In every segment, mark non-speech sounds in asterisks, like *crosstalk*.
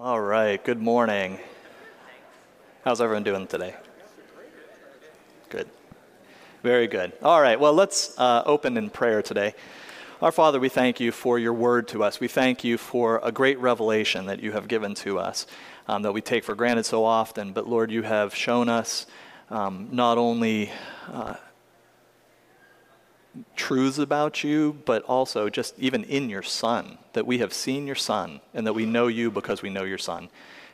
All right, good morning. How's everyone doing today? Good. Very good. All right, well, let's uh, open in prayer today. Our Father, we thank you for your word to us. We thank you for a great revelation that you have given to us um, that we take for granted so often. But Lord, you have shown us um, not only uh, truths about you, but also just even in your Son, that we have seen your Son and that we know you because we know your Son.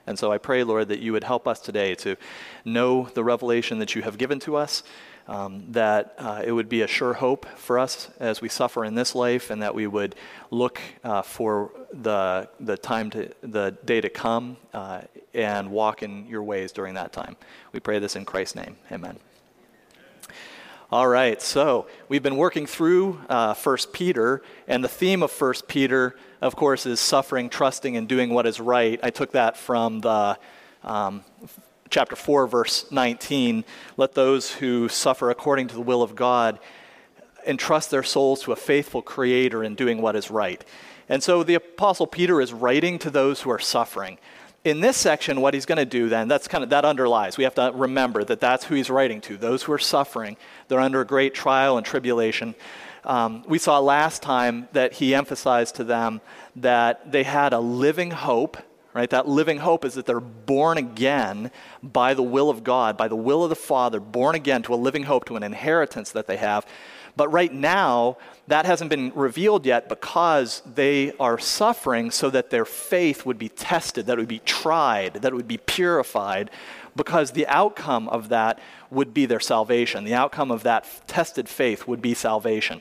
And so I pray, Lord, that you would help us today to know the revelation that you have given to us, um, that uh, it would be a sure hope for us as we suffer in this life, and that we would look uh, for the, the time to the day to come uh, and walk in your ways during that time. We pray this in Christ's name. Amen. All right, so we've been working through uh, 1 Peter, and the theme of 1 Peter, of course, is suffering, trusting, and doing what is right. I took that from the um, chapter 4, verse 19. Let those who suffer according to the will of God entrust their souls to a faithful Creator in doing what is right. And so the Apostle Peter is writing to those who are suffering in this section, what he's going to do then, that's kind of, that underlies. We have to remember that that's who he's writing to, those who are suffering. They're under great trial and tribulation. Um, we saw last time that he emphasized to them that they had a living hope, right? That living hope is that they're born again by the will of God, by the will of the Father, born again to a living hope, to an inheritance that they have. But right now, that hasn't been revealed yet because they are suffering so that their faith would be tested, that it would be tried, that it would be purified, because the outcome of that would be their salvation. The outcome of that tested faith would be salvation.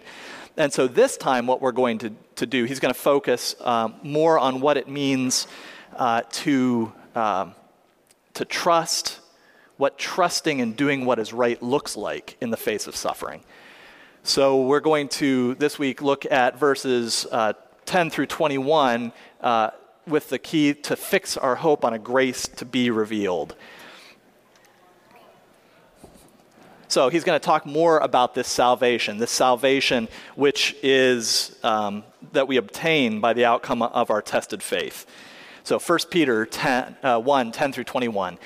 And so this time, what we're going to, to do, he's going to focus um, more on what it means uh, to, um, to trust, what trusting and doing what is right looks like in the face of suffering. So we're going to this week look at verses uh, 10 through 21 uh, with the key to fix our hope on a grace to be revealed. So he's going to talk more about this salvation, this salvation which is um, that we obtain by the outcome of our tested faith. So 1 Peter 10, uh, 1 10 through 21.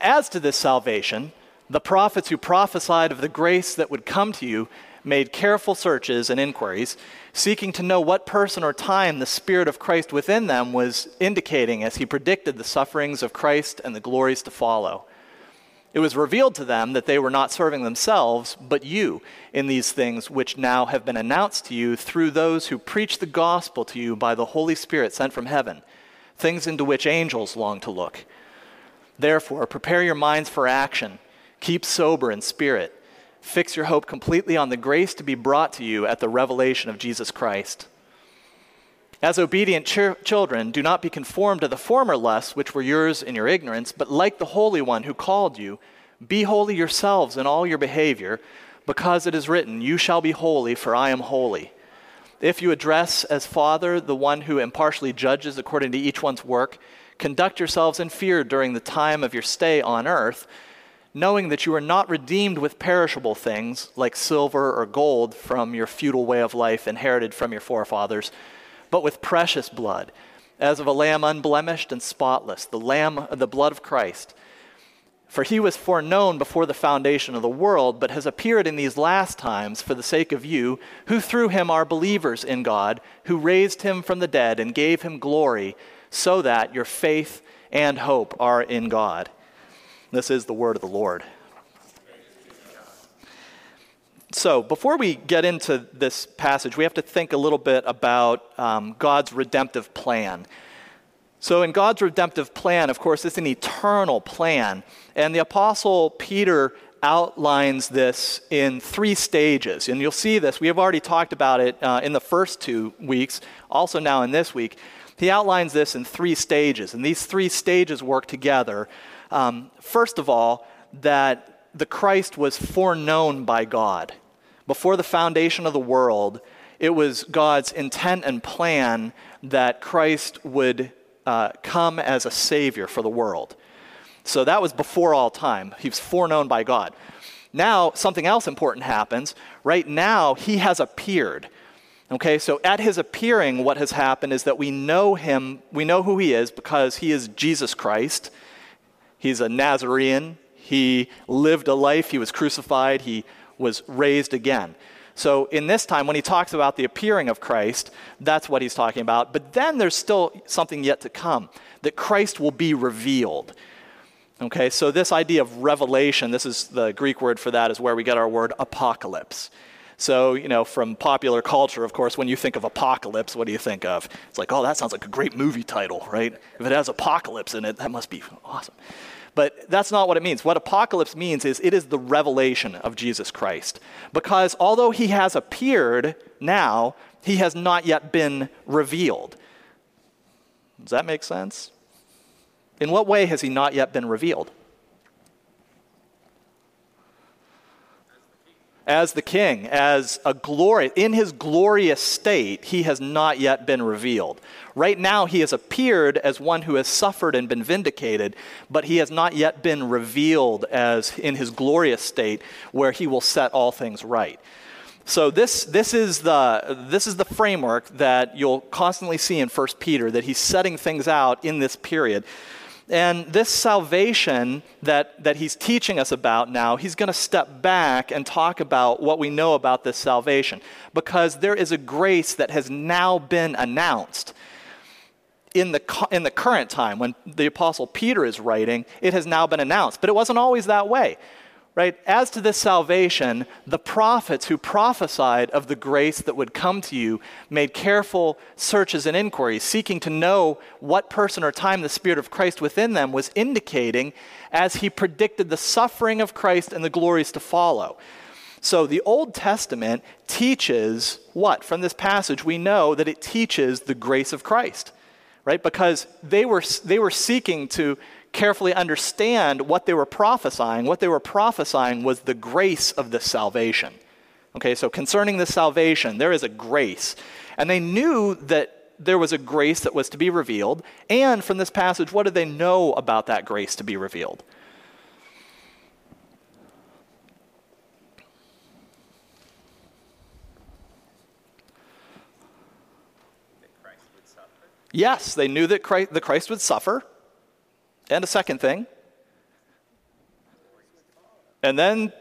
As to this salvation, the prophets who prophesied of the grace that would come to you made careful searches and inquiries, seeking to know what person or time the Spirit of Christ within them was indicating as he predicted the sufferings of Christ and the glories to follow. It was revealed to them that they were not serving themselves, but you, in these things which now have been announced to you through those who preach the gospel to you by the Holy Spirit sent from heaven, things into which angels long to look. Therefore, prepare your minds for action, keep sober in spirit Fix your hope completely on the grace to be brought to you at the revelation of Jesus Christ. As obedient ch- children, do not be conformed to the former lusts which were yours in your ignorance, but like the Holy One who called you, be holy yourselves in all your behavior, because it is written, You shall be holy, for I am holy. If you address as Father the one who impartially judges according to each one's work, conduct yourselves in fear during the time of your stay on earth knowing that you are not redeemed with perishable things like silver or gold from your futile way of life inherited from your forefathers, but with precious blood, as of a lamb unblemished and spotless, the lamb the blood of Christ. For he was foreknown before the foundation of the world, but has appeared in these last times for the sake of you, who through him are believers in God, who raised him from the dead and gave him glory, so that your faith and hope are in God. This is the word of the Lord. So, before we get into this passage, we have to think a little bit about um, God's redemptive plan. So, in God's redemptive plan, of course, it's an eternal plan. And the Apostle Peter outlines this in three stages. And you'll see this. We have already talked about it uh, in the first two weeks, also now in this week. He outlines this in three stages. And these three stages work together um, first of all, that the Christ was foreknown by God. Before the foundation of the world, it was God's intent and plan that Christ would uh, come as a Savior for the world. So that was before all time. He was foreknown by God. Now, something else important happens. Right now, He has appeared. Okay, so at his appearing, what has happened is that we know him, we know who he is because he is Jesus Christ. He's a Nazarene. He lived a life, he was crucified, he was raised again. So, in this time, when he talks about the appearing of Christ, that's what he's talking about. But then there's still something yet to come that Christ will be revealed. Okay, so this idea of revelation, this is the Greek word for that, is where we get our word apocalypse. So, you know, from popular culture, of course, when you think of apocalypse, what do you think of? It's like, oh, that sounds like a great movie title, right? If it has apocalypse in it, that must be awesome. But that's not what it means. What apocalypse means is it is the revelation of Jesus Christ. Because although he has appeared now, he has not yet been revealed. Does that make sense? In what way has he not yet been revealed? As the king, as a glory, in his glorious state, he has not yet been revealed. Right now, he has appeared as one who has suffered and been vindicated, but he has not yet been revealed as in his glorious state where he will set all things right. So this, this, is the, this is the framework that you'll constantly see in 1 Peter, that he's setting things out in this period. And this salvation that, that he's teaching us about now, he's going to step back and talk about what we know about this salvation. Because there is a grace that has now been announced. In the, in the current time, when the Apostle Peter is writing, it has now been announced. But it wasn't always that way right? As to this salvation, the prophets who prophesied of the grace that would come to you made careful searches and inquiries, seeking to know what person or time the Spirit of Christ within them was indicating as he predicted the suffering of Christ and the glories to follow. So the Old Testament teaches what? From this passage, we know that it teaches the grace of Christ, right? Because they were, they were seeking to carefully understand what they were prophesying, what they were prophesying was the grace of this salvation. Okay, so concerning this salvation, there is a grace. And they knew that there was a grace that was to be revealed. And from this passage, what did they know about that grace to be revealed? Yes, they knew that Christ, the Christ would suffer. And a second thing. And then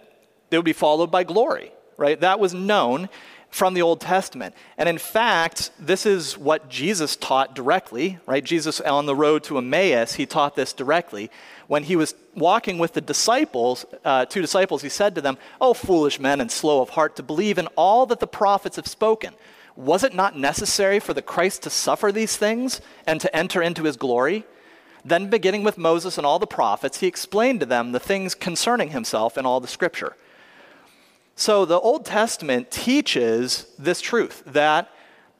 it would be followed by glory, right? That was known from the Old Testament. And in fact, this is what Jesus taught directly, right? Jesus on the road to Emmaus, he taught this directly. When he was walking with the disciples, uh, two disciples, he said to them, Oh, foolish men and slow of heart to believe in all that the prophets have spoken. Was it not necessary for the Christ to suffer these things and to enter into his glory? Then, beginning with Moses and all the prophets, he explained to them the things concerning himself in all the scripture. So, the Old Testament teaches this truth that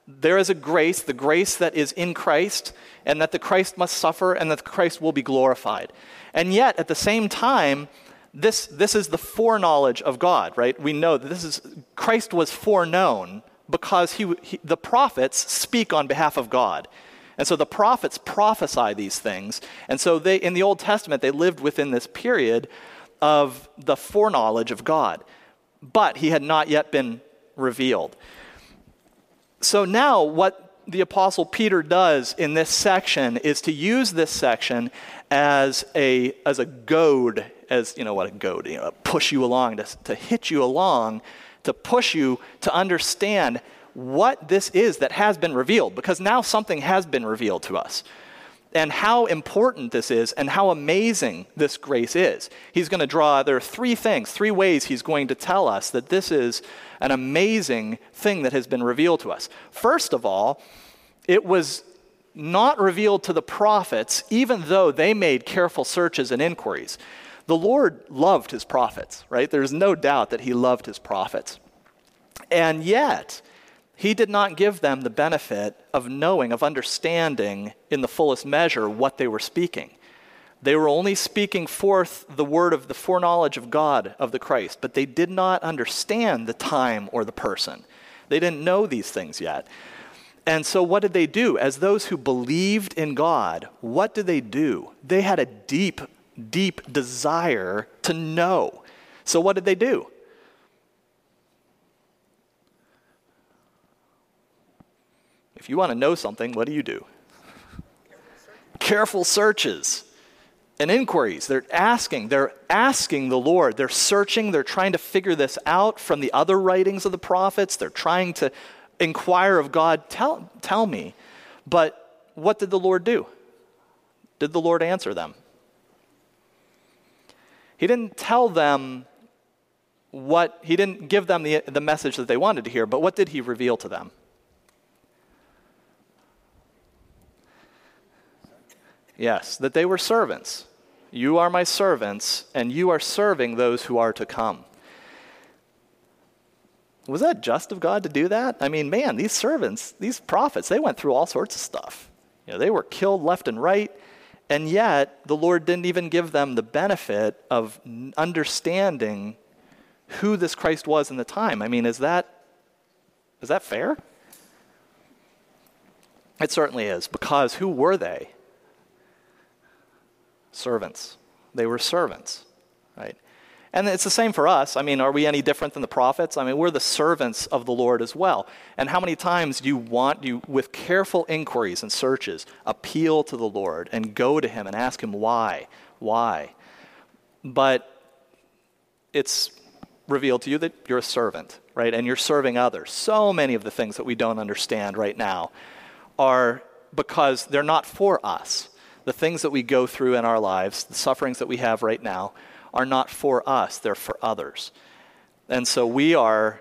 there is a grace, the grace that is in Christ, and that the Christ must suffer and that the Christ will be glorified. And yet, at the same time, this, this is the foreknowledge of God, right? We know that this is Christ was foreknown because he, he, the prophets speak on behalf of God. And so the prophets prophesy these things. And so they, in the Old Testament, they lived within this period of the foreknowledge of God. But he had not yet been revealed. So now, what the Apostle Peter does in this section is to use this section as a, as a goad, as, you know what a goad, you know, push you along, to, to hit you along, to push you to understand what this is that has been revealed, because now something has been revealed to us. And how important this is, and how amazing this grace is. He's going to draw, there are three things, three ways he's going to tell us that this is an amazing thing that has been revealed to us. First of all, it was not revealed to the prophets, even though they made careful searches and inquiries. The Lord loved his prophets, right? There's no doubt that he loved his prophets. And yet, he did not give them the benefit of knowing, of understanding in the fullest measure what they were speaking. They were only speaking forth the word of the foreknowledge of God, of the Christ, but they did not understand the time or the person. They didn't know these things yet. And so, what did they do? As those who believed in God, what did they do? They had a deep, deep desire to know. So, what did they do? If you want to know something, what do you do? Careful searches and inquiries. They're asking, they're asking the Lord. They're searching, they're trying to figure this out from the other writings of the prophets. They're trying to inquire of God, tell, tell me. But what did the Lord do? Did the Lord answer them? He didn't tell them what, he didn't give them the, the message that they wanted to hear, but what did he reveal to them? Yes, that they were servants. You are my servants, and you are serving those who are to come. Was that just of God to do that? I mean, man, these servants, these prophets, they went through all sorts of stuff. You know, they were killed left and right, and yet the Lord didn't even give them the benefit of understanding who this Christ was in the time. I mean, is that is that fair? It certainly is, because who were they? Servants. They were servants, right? And it's the same for us. I mean, are we any different than the prophets? I mean, we're the servants of the Lord as well. And how many times do you want, you, with careful inquiries and searches, appeal to the Lord and go to Him and ask Him why? Why? But it's revealed to you that you're a servant, right? And you're serving others. So many of the things that we don't understand right now are because they're not for us the things that we go through in our lives, the sufferings that we have right now, are not for us, they're for others. And so we are,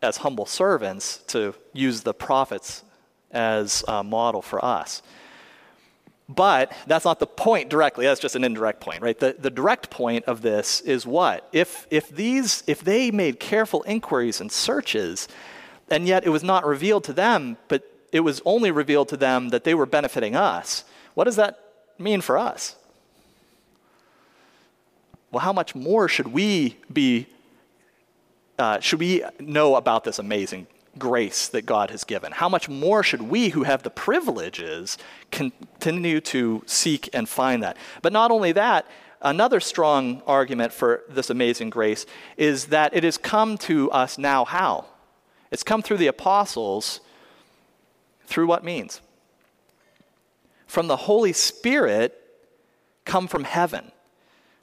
as humble servants, to use the prophets as a model for us. But that's not the point directly. That's just an indirect point, right? The, the direct point of this is what? If, if, these, if they made careful inquiries and searches, and yet it was not revealed to them, but it was only revealed to them that they were benefiting us, what does that mean for us? Well, how much more should we be, uh, should we know about this amazing grace that God has given? How much more should we, who have the privileges, continue to seek and find that? But not only that, another strong argument for this amazing grace is that it has come to us now how? It's come through the apostles through what means? From the Holy Spirit come from heaven.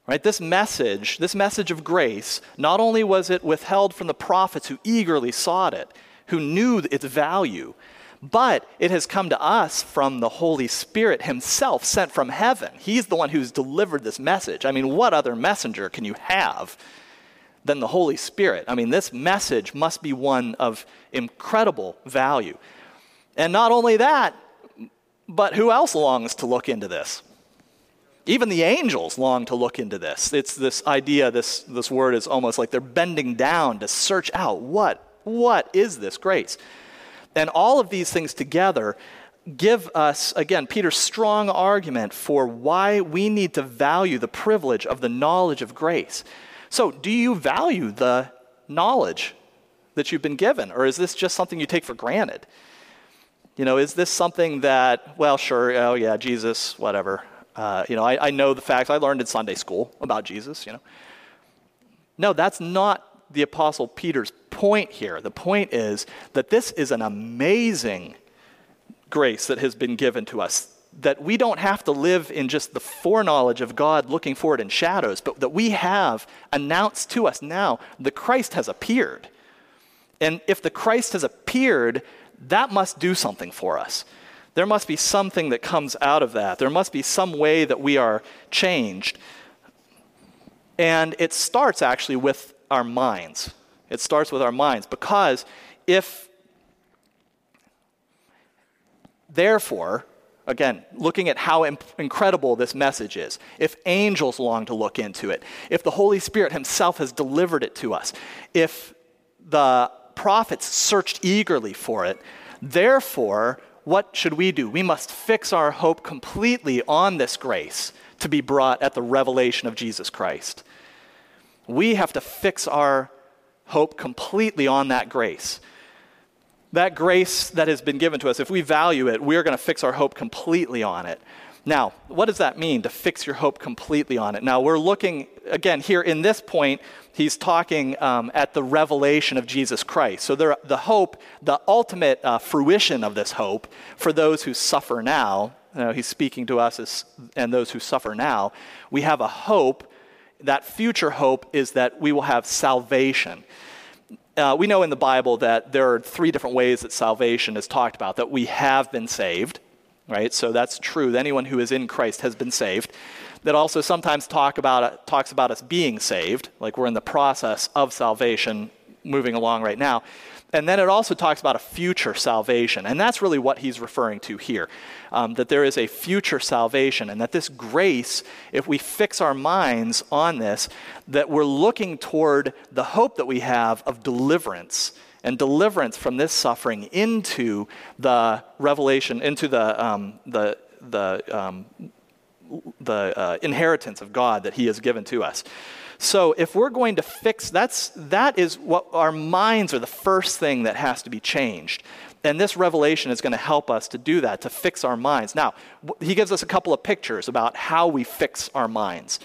Right? This message, this message of grace, not only was it withheld from the prophets who eagerly sought it, who knew its value, but it has come to us from the Holy Spirit Himself, sent from heaven. He's the one who's delivered this message. I mean, what other messenger can you have than the Holy Spirit? I mean, this message must be one of incredible value. And not only that, but who else longs to look into this? Even the angels long to look into this. It's this idea, this, this word is almost like they're bending down to search out what, what is this grace? And all of these things together give us, again, Peter's strong argument for why we need to value the privilege of the knowledge of grace. So, do you value the knowledge that you've been given, or is this just something you take for granted? You know, is this something that, well, sure, oh yeah, Jesus, whatever. Uh, you know, I, I know the facts. I learned in Sunday school about Jesus, you know. No, that's not the Apostle Peter's point here. The point is that this is an amazing grace that has been given to us. That we don't have to live in just the foreknowledge of God looking forward in shadows, but that we have announced to us now the Christ has appeared. And if the Christ has appeared, that must do something for us. There must be something that comes out of that. There must be some way that we are changed. And it starts actually with our minds. It starts with our minds because if, therefore, again, looking at how imp- incredible this message is, if angels long to look into it, if the Holy Spirit Himself has delivered it to us, if the prophets searched eagerly for it. Therefore, what should we do? We must fix our hope completely on this grace to be brought at the revelation of Jesus Christ. We have to fix our hope completely on that grace. That grace that has been given to us, if we value it, we're going to fix our hope completely on it. Now, what does that mean to fix your hope completely on it? Now, we're looking, again, here in this point, he's talking um, at the revelation of Jesus Christ. So, there, the hope, the ultimate uh, fruition of this hope for those who suffer now, you know, he's speaking to us as, and those who suffer now, we have a hope. That future hope is that we will have salvation. Uh, we know in the Bible that there are three different ways that salvation is talked about that we have been saved, right? So that's true. Anyone who is in Christ has been saved. That also sometimes talk about, talks about us being saved, like we're in the process of salvation moving along right now. And then it also talks about a future salvation. And that's really what he's referring to here um, that there is a future salvation, and that this grace, if we fix our minds on this, that we're looking toward the hope that we have of deliverance and deliverance from this suffering into the revelation, into the, um, the, the, um, the uh, inheritance of God that He has given to us. So if we're going to fix that's that is what our minds are the first thing that has to be changed. And this revelation is going to help us to do that, to fix our minds. Now, he gives us a couple of pictures about how we fix our minds.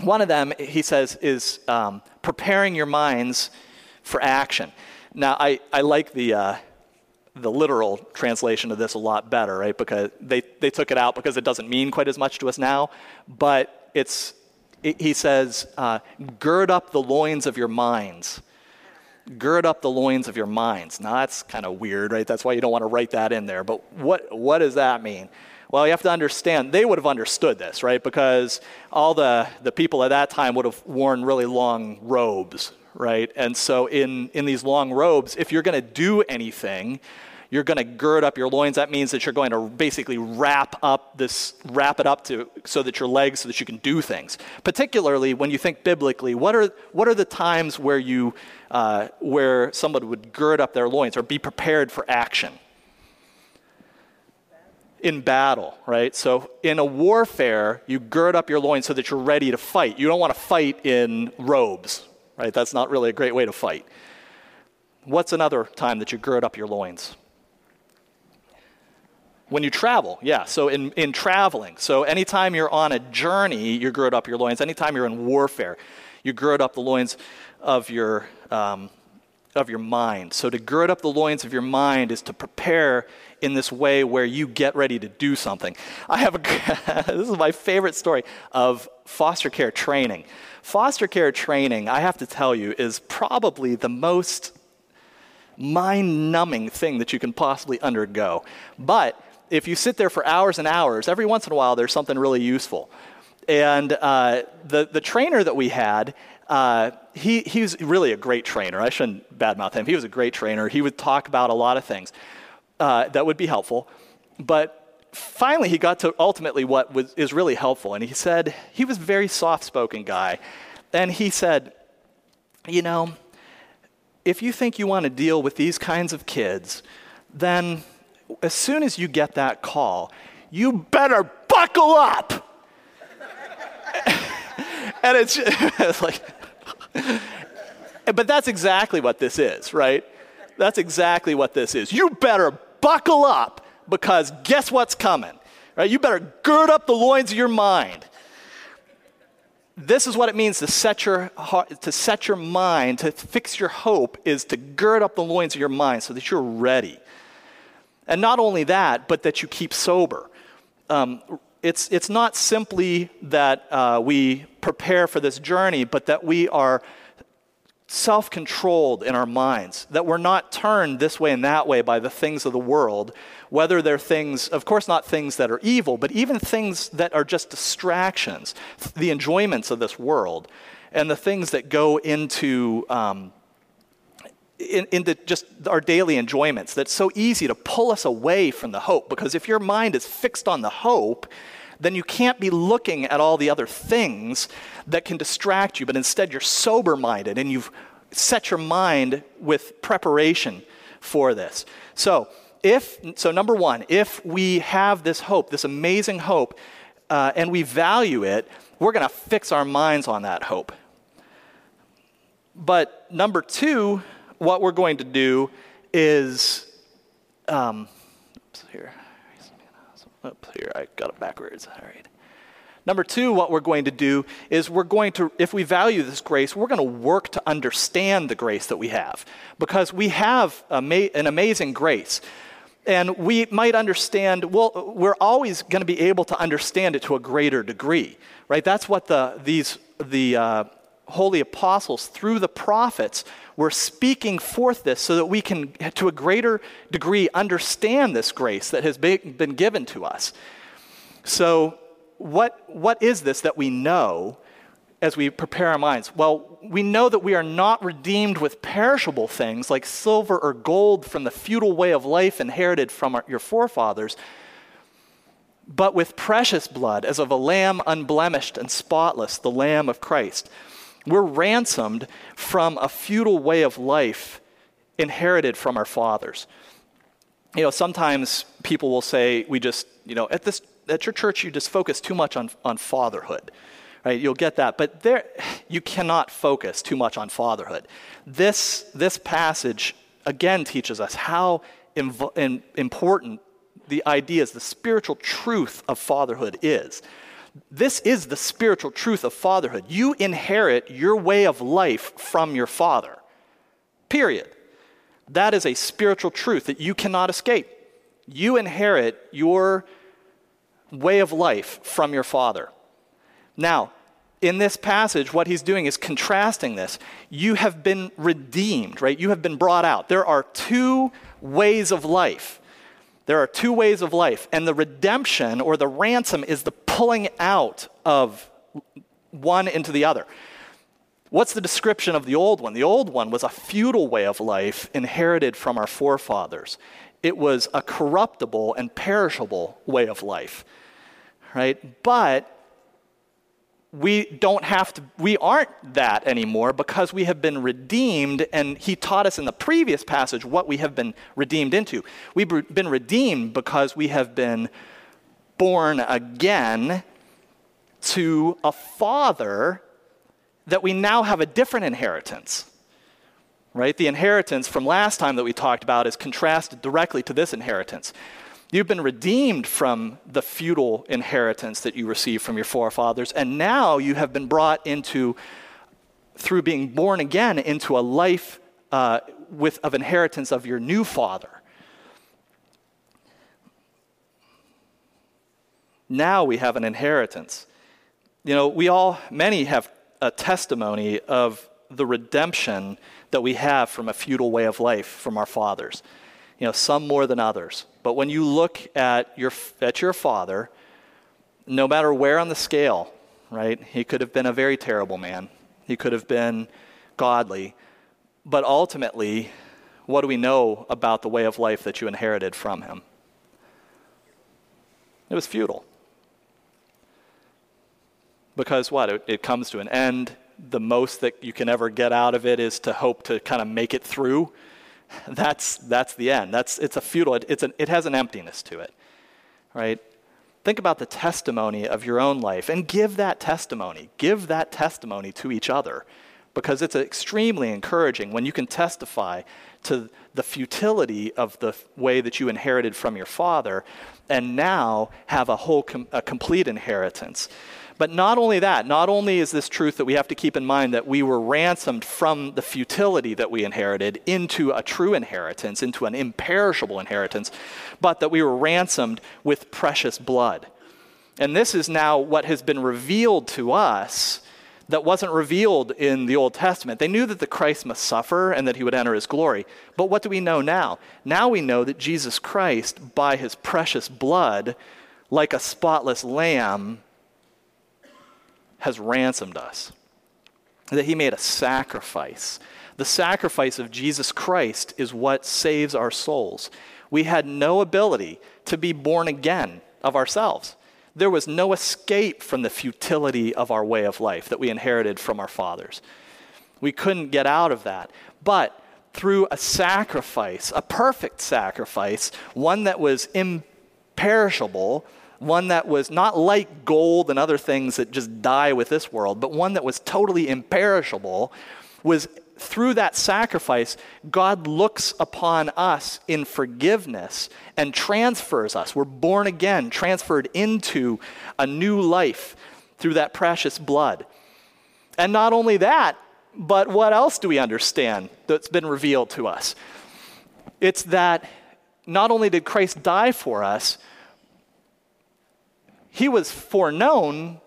One of them, he says, is um, preparing your minds for action. Now, I, I like the, uh, the literal translation of this a lot better, right? Because they, they took it out because it doesn't mean quite as much to us now. But it's, he says, uh, gird up the loins of your minds. Gird up the loins of your minds. Now, that's kind of weird, right? That's why you don't want to write that in there. But what, what does that mean? Well, you have to understand, they would have understood this, right? Because all the, the people at that time would have worn really long robes, right? And so, in, in these long robes, if you're going to do anything, you're going to gird up your loins. That means that you're going to basically wrap up this, wrap it up to so that your legs, so that you can do things. Particularly when you think biblically, what are what are the times where you, uh, where somebody would gird up their loins or be prepared for action? in battle, right? So in a warfare, you gird up your loins so that you're ready to fight. You don't want to fight in robes, right? That's not really a great way to fight. What's another time that you gird up your loins? When you travel, yeah. So in, in traveling, so anytime you're on a journey, you gird up your loins. Anytime you're in warfare, you gird up the loins of your um, of your mind. So to gird up the loins of your mind is to prepare in this way where you get ready to do something. I have a *laughs* this is my favorite story of foster care training. Foster care training, I have to tell you, is probably the most mind numbing thing that you can possibly undergo. But if you sit there for hours and hours, every once in a while there's something really useful. And uh, the, the trainer that we had, uh, he, he was really a great trainer. I shouldn't badmouth him. He was a great trainer. He would talk about a lot of things uh, that would be helpful. But finally, he got to ultimately what was, is really helpful. And he said, he was a very soft spoken guy. And he said, You know, if you think you want to deal with these kinds of kids, then as soon as you get that call, you better buckle up. *laughs* and it's, *laughs* it's like, but that's exactly what this is, right? That's exactly what this is. You better buckle up because guess what's coming, right? You better gird up the loins of your mind. This is what it means to set your heart, to set your mind, to fix your hope, is to gird up the loins of your mind so that you're ready. And not only that, but that you keep sober. Um, it's, it's not simply that uh, we prepare for this journey, but that we are self controlled in our minds, that we're not turned this way and that way by the things of the world, whether they're things, of course, not things that are evil, but even things that are just distractions, the enjoyments of this world, and the things that go into. Um, in, into just our daily enjoyments that's so easy to pull us away from the hope because if your mind is fixed on the hope then you can't be looking at all the other things that can distract you but instead you're sober minded and you've set your mind with preparation for this so if so number one if we have this hope this amazing hope uh, and we value it we're going to fix our minds on that hope but number two what we're going to do is um, here. Up here, I got it backwards. All right. Number two, what we're going to do is we're going to, if we value this grace, we're going to work to understand the grace that we have because we have an amazing grace. And we might understand, well, we're always going to be able to understand it to a greater degree, right? That's what the, these, the uh, holy apostles, through the prophets, were speaking forth this so that we can, to a greater degree, understand this grace that has been given to us. So, what, what is this that we know as we prepare our minds? Well, we know that we are not redeemed with perishable things like silver or gold from the futile way of life inherited from our, your forefathers, but with precious blood, as of a lamb unblemished and spotless, the Lamb of Christ. We're ransomed from a futile way of life inherited from our fathers. You know, sometimes people will say, we just, you know, at this at your church, you just focus too much on, on fatherhood. Right? You'll get that. But there, you cannot focus too much on fatherhood. This, this passage, again, teaches us how inv- important the ideas, the spiritual truth of fatherhood is. This is the spiritual truth of fatherhood. You inherit your way of life from your father. Period. That is a spiritual truth that you cannot escape. You inherit your way of life from your father. Now, in this passage, what he's doing is contrasting this. You have been redeemed, right? You have been brought out. There are two ways of life. There are two ways of life. And the redemption or the ransom is the pulling out of one into the other. What's the description of the old one? The old one was a futile way of life inherited from our forefathers, it was a corruptible and perishable way of life right? But we don't have to, we aren't that anymore because we have been redeemed, and he taught us in the previous passage what we have been redeemed into. We've been redeemed because we have been born again to a father that we now have a different inheritance. Right? The inheritance from last time that we talked about is contrasted directly to this inheritance. You've been redeemed from the futile inheritance that you received from your forefathers, and now you have been brought into, through being born again, into a life uh, with, of inheritance of your new father. Now we have an inheritance. You know, we all, many have a testimony of the redemption that we have from a futile way of life from our fathers you know, some more than others. But when you look at your, at your father, no matter where on the scale, right, he could have been a very terrible man. He could have been godly. But ultimately, what do we know about the way of life that you inherited from him? It was futile. Because what? It, it comes to an end. The most that you can ever get out of it is to hope to kind of make it through *laughs* that's, that's the end. That's, it's a futile, it's an, it has an emptiness to it, right? Think about the testimony of your own life and give that testimony. Give that testimony to each other because it's extremely encouraging when you can testify to the futility of the way that you inherited from your father and now have a whole com- a complete inheritance. But not only that, not only is this truth that we have to keep in mind that we were ransomed from the futility that we inherited into a true inheritance, into an imperishable inheritance, but that we were ransomed with precious blood. And this is now what has been revealed to us that wasn't revealed in the Old Testament. They knew that the Christ must suffer and that he would enter his glory. But what do we know now? Now we know that Jesus Christ, by his precious blood, like a spotless lamb, has ransomed us, that he made a sacrifice. The sacrifice of Jesus Christ is what saves our souls. We had no ability to be born again of ourselves. There was no escape from the futility of our way of life that we inherited from our fathers. We couldn't get out of that. But through a sacrifice, a perfect sacrifice, one that was imperishable, one that was not like gold and other things that just die with this world, but one that was totally imperishable, was through that sacrifice, God looks upon us in forgiveness and transfers us. We're born again, transferred into a new life through that precious blood. And not only that, but what else do we understand that's been revealed to us? It's that not only did Christ die for us, he was foreknown.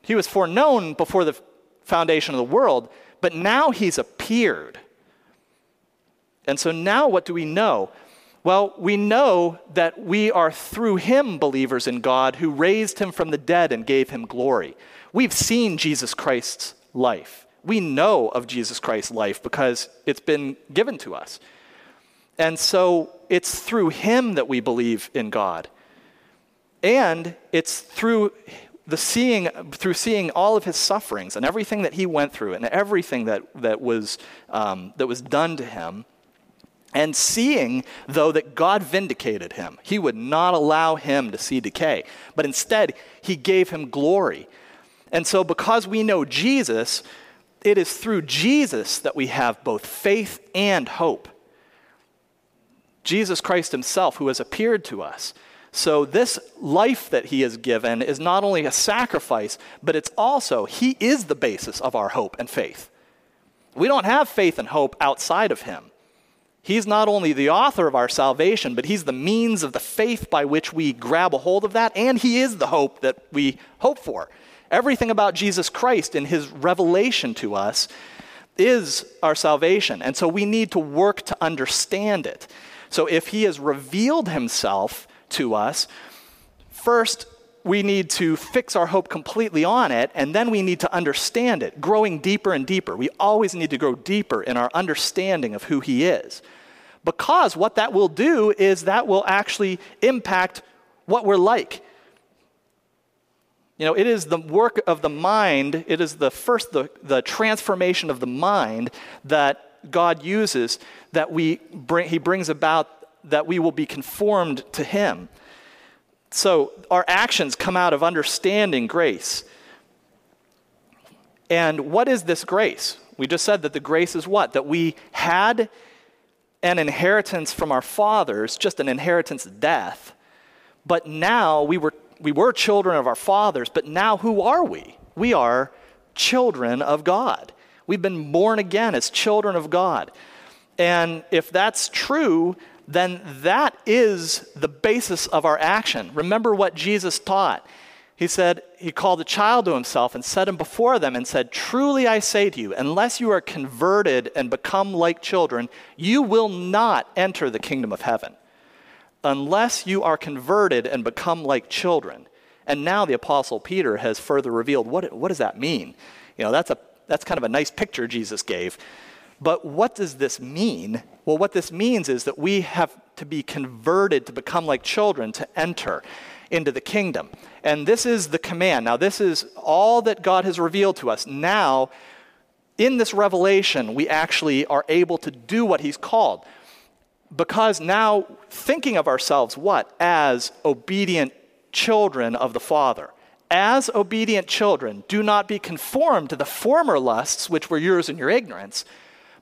He was foreknown before the foundation of the world, but now he's appeared. And so now what do we know? Well, we know that we are through him believers in God who raised him from the dead and gave him glory. We've seen Jesus Christ's life. We know of Jesus Christ's life because it's been given to us. And so it's through him that we believe in God. And it's through the seeing through seeing all of his sufferings and everything that he went through and everything that, that was um, that was done to him and seeing though that god vindicated him he would not allow him to see decay but instead he gave him glory and so because we know jesus it is through jesus that we have both faith and hope Jesus Christ himself who has appeared to us. So, this life that he has given is not only a sacrifice, but it's also, he is the basis of our hope and faith. We don't have faith and hope outside of him. He's not only the author of our salvation, but he's the means of the faith by which we grab a hold of that, and he is the hope that we hope for. Everything about Jesus Christ in his revelation to us is our salvation. And so we need to work to understand it. So if he has revealed himself to us, first we need to fix our hope completely on it, and then we need to understand it, growing deeper and deeper. We always need to grow deeper in our understanding of who he is. Because what that will do is that will actually impact what we're like. You know, it is the work of the mind, it is the first, the, the transformation of the mind that God uses that we bring, he brings about that we will be conformed to him. So our actions come out of understanding grace. And what is this grace? We just said that the grace is what? That we had an inheritance from our fathers, just an inheritance of death. But now we were, we were children of our fathers, but now who are we? We are children of God. We've been born again as children of God. And if that's true, then that is the basis of our action. Remember what Jesus taught. He said, He called a child to himself and set him before them and said, Truly I say to you, unless you are converted and become like children, you will not enter the kingdom of heaven. Unless you are converted and become like children. And now the Apostle Peter has further revealed what, what does that mean? You know, that's a that's kind of a nice picture Jesus gave. But what does this mean? Well, what this means is that we have to be converted to become like children to enter into the kingdom. And this is the command. Now, this is all that God has revealed to us. Now, in this revelation, we actually are able to do what He's called. Because now, thinking of ourselves what? As obedient children of the Father. As obedient children, do not be conformed to the former lusts which were yours in your ignorance,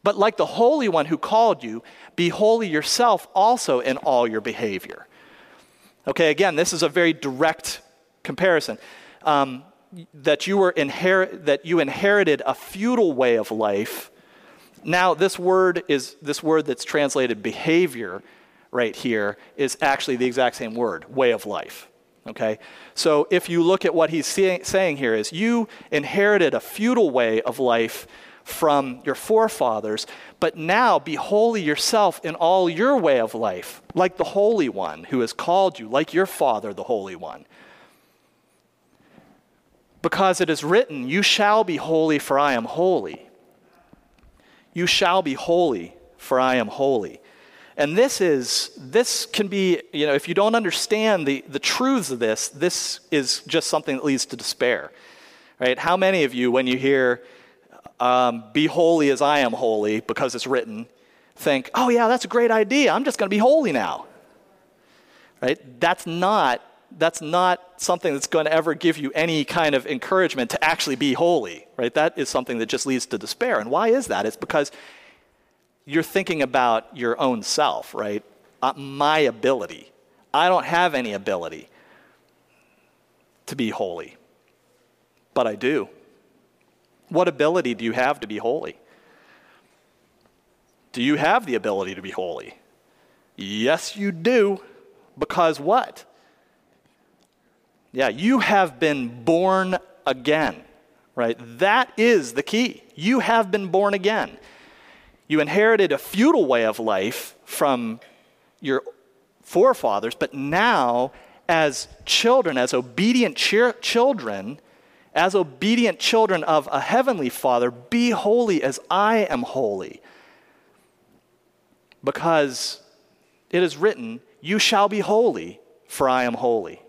but like the Holy One who called you, be holy yourself also in all your behavior. Okay, again, this is a very direct comparison. Um, that you were inherit that you inherited a futile way of life. Now, this word is this word that's translated behavior right here is actually the exact same word, way of life. Okay? So if you look at what he's saying here is you inherited a futile way of life from your forefathers, but now be holy yourself in all your way of life, like the Holy One who has called you, like your Father, the Holy One. Because it is written, You shall be holy, for I am holy. You shall be holy, for I am holy. And this is, this can be, you know, if you don't understand the, the truths of this, this is just something that leads to despair. Right? How many of you, when you hear, um, be holy as I am holy, because it's written, think, oh yeah, that's a great idea. I'm just going to be holy now. Right? That's not that's not something that's going to ever give you any kind of encouragement to actually be holy, right? That is something that just leads to despair. And why is that? It's because you're thinking about your own self, right? Uh, my ability. I don't have any ability to be holy, but I do. What ability do you have to be holy? Do you have the ability to be holy? Yes, you do. Because what? Yeah, you have been born again, right? That is the key. You have been born again. You inherited a futile way of life from your forefathers, but now, as children, as obedient ch- children, as obedient children of a heavenly Father, be holy as I am holy. Because it is written, You shall be holy, for I am holy.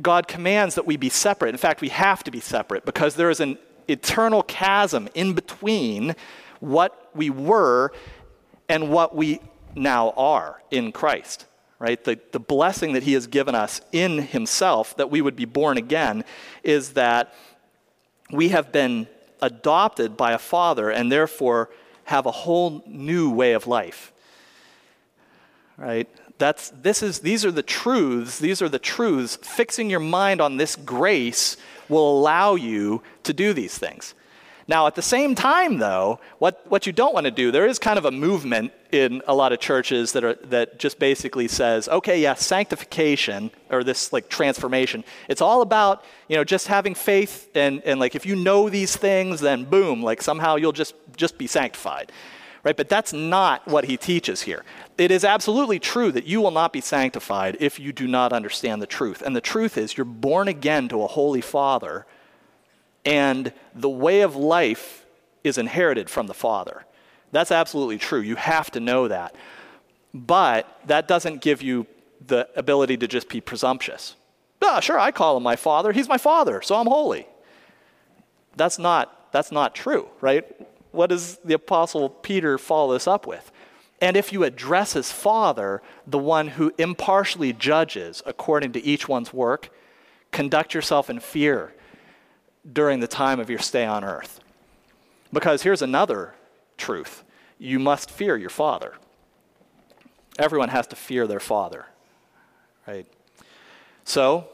God commands that we be separate. In fact, we have to be separate because there is an eternal chasm in between what we were and what we now are in Christ, right? The, the blessing that He has given us in Himself, that we would be born again, is that we have been adopted by a Father and therefore have a whole new way of life, right? That's, this is, these are the truths. These are the truths. Fixing your mind on this grace will allow you to do these things. Now, at the same time, though, what, what you don't want to do, there is kind of a movement in a lot of churches that, are, that just basically says, okay, yeah, sanctification or this like transformation, it's all about, you know, just having faith and, and like if you know these things, then boom, like somehow you'll just, just be sanctified. Right? But that's not what he teaches here. It is absolutely true that you will not be sanctified if you do not understand the truth. And the truth is, you're born again to a holy Father and the way of life is inherited from the Father. That's absolutely true. You have to know that. But that doesn't give you the ability to just be presumptuous. Oh, sure, I call him my father. He's my father, so I'm holy. That's not, that's not true, right? What does the Apostle Peter follow this up with? And if you address as Father, the one who impartially judges according to each one's work, conduct yourself in fear during the time of your stay on earth. Because here's another truth you must fear your father. Everyone has to fear their father, right? So,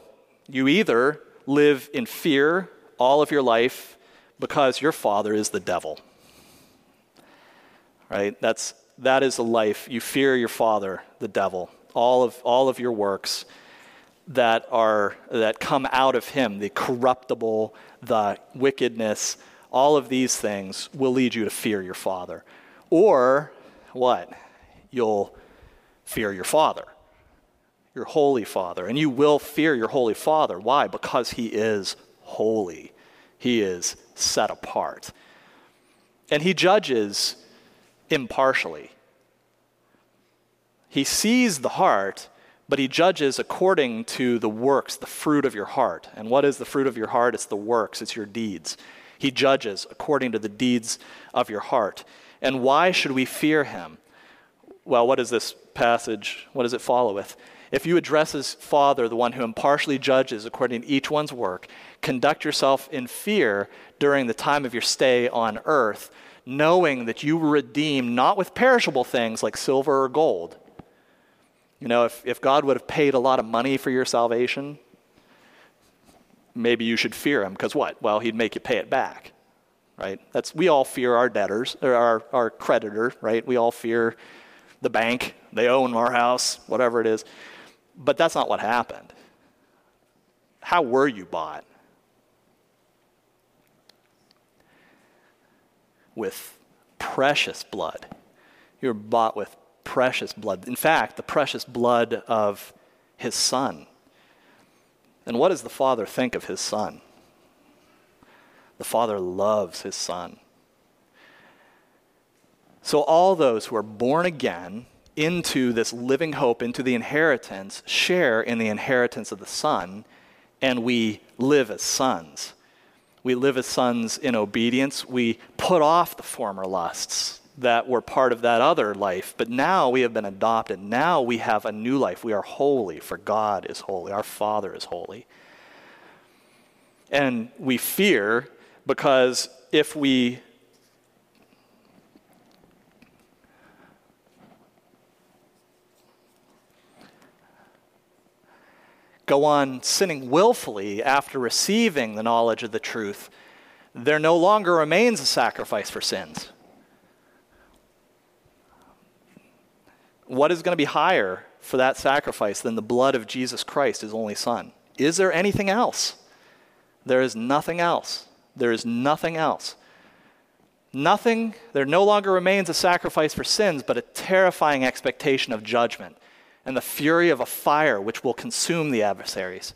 you either live in fear all of your life because your father is the devil. Right? That's that is a life you fear your father, the devil. All of all of your works that are that come out of him, the corruptible, the wickedness, all of these things will lead you to fear your father. Or what? You'll fear your father, your holy father. And you will fear your holy father. Why? Because he is holy, he is set apart. And he judges impartially. He sees the heart but he judges according to the works, the fruit of your heart. And what is the fruit of your heart? It's the works, it's your deeds. He judges according to the deeds of your heart. And why should we fear him? Well, what is this passage? What does it follow with? If you address as Father, the one who impartially judges according to each one's work, conduct yourself in fear during the time of your stay on earth, knowing that you were redeemed not with perishable things like silver or gold you know, if, if God would have paid a lot of money for your salvation, maybe you should fear him because what? Well, he'd make you pay it back, right? That's we all fear our debtors or our, our creditor, right? We all fear the bank. They own our house, whatever it is. But that's not what happened. How were you bought? With precious blood. You were bought with precious blood. In fact, the precious blood of his son. And what does the Father think of his son? The Father loves his son. So, all those who are born again into this living hope, into the inheritance, share in the inheritance of the Son, and we live as sons. We live as sons in obedience. We put off the former lusts that were part of that other life, but now we have been adopted. Now we have a new life. We are holy, for God is holy. Our Father is holy. And we fear because if we go on sinning willfully after receiving the knowledge of the truth, there no longer remains a sacrifice for sins. What is going to be higher for that sacrifice than the blood of Jesus Christ, his only Son? Is there anything else? There is nothing else. There is nothing else. Nothing, there no longer remains a sacrifice for sins, but a terrifying expectation of judgment and the fury of a fire which will consume the adversaries.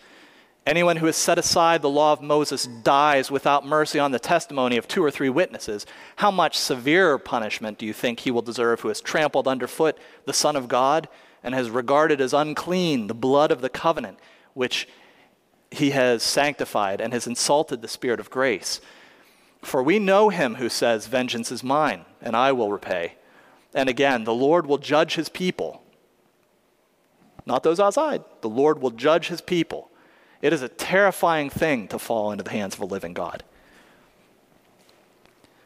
Anyone who has set aside the law of Moses dies without mercy on the testimony of two or three witnesses. How much severer punishment do you think he will deserve who has trampled underfoot the Son of God and has regarded as unclean the blood of the covenant which he has sanctified and has insulted the Spirit of grace? For we know him who says, Vengeance is mine, and I will repay. And again, the Lord will judge his people not those outside. The Lord will judge his people. It is a terrifying thing to fall into the hands of a living God.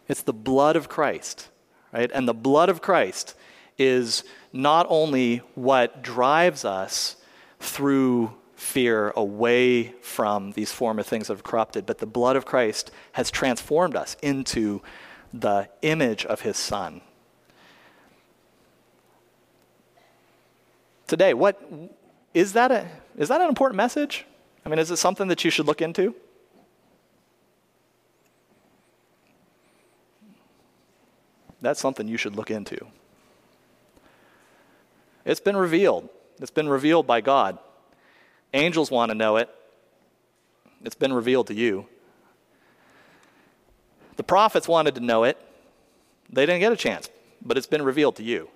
It's the blood of Christ, right? And the blood of Christ is not only what drives us through fear away from these former things that have corrupted, but the blood of Christ has transformed us into the image of his Son. today. What is that a is that an important message? I mean, is it something that you should look into? That's something you should look into. It's been revealed. It's been revealed by God. Angels want to know it. It's been revealed to you. The prophets wanted to know it. They didn't get a chance, but it's been revealed to you.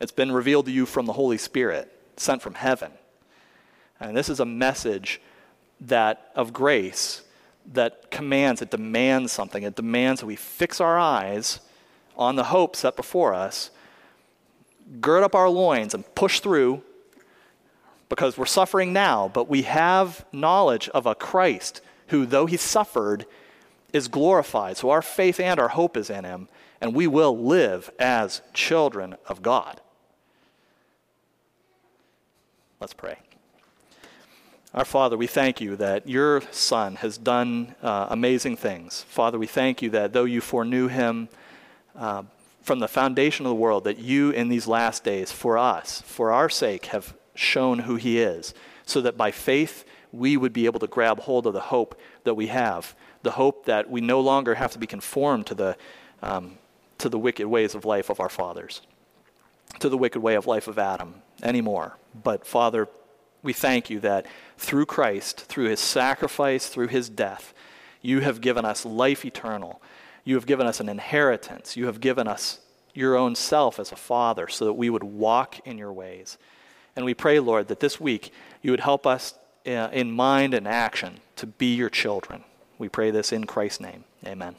It's been revealed to you from the Holy Spirit, sent from heaven. And this is a message that of grace that commands, it demands something. It demands that we fix our eyes on the hope set before us, gird up our loins, and push through because we're suffering now, but we have knowledge of a Christ who, though he suffered, is glorified. So our faith and our hope is in him, and we will live as children of God. Let's pray. Our Father, we thank you that your Son has done uh, amazing things. Father, we thank you that though you foreknew him uh, from the foundation of the world, that you in these last days, for us, for our sake, have shown who he is, so that by faith we would be able to grab hold of the hope that we have, the hope that we no longer have to be conformed to the, um, to the wicked ways of life of our fathers, to the wicked way of life of Adam anymore. But Father, we thank you that through Christ, through his sacrifice, through his death, you have given us life eternal. You have given us an inheritance. You have given us your own self as a father so that we would walk in your ways. And we pray, Lord, that this week you would help us uh, in mind and action to be your children. We pray this in Christ's name. Amen.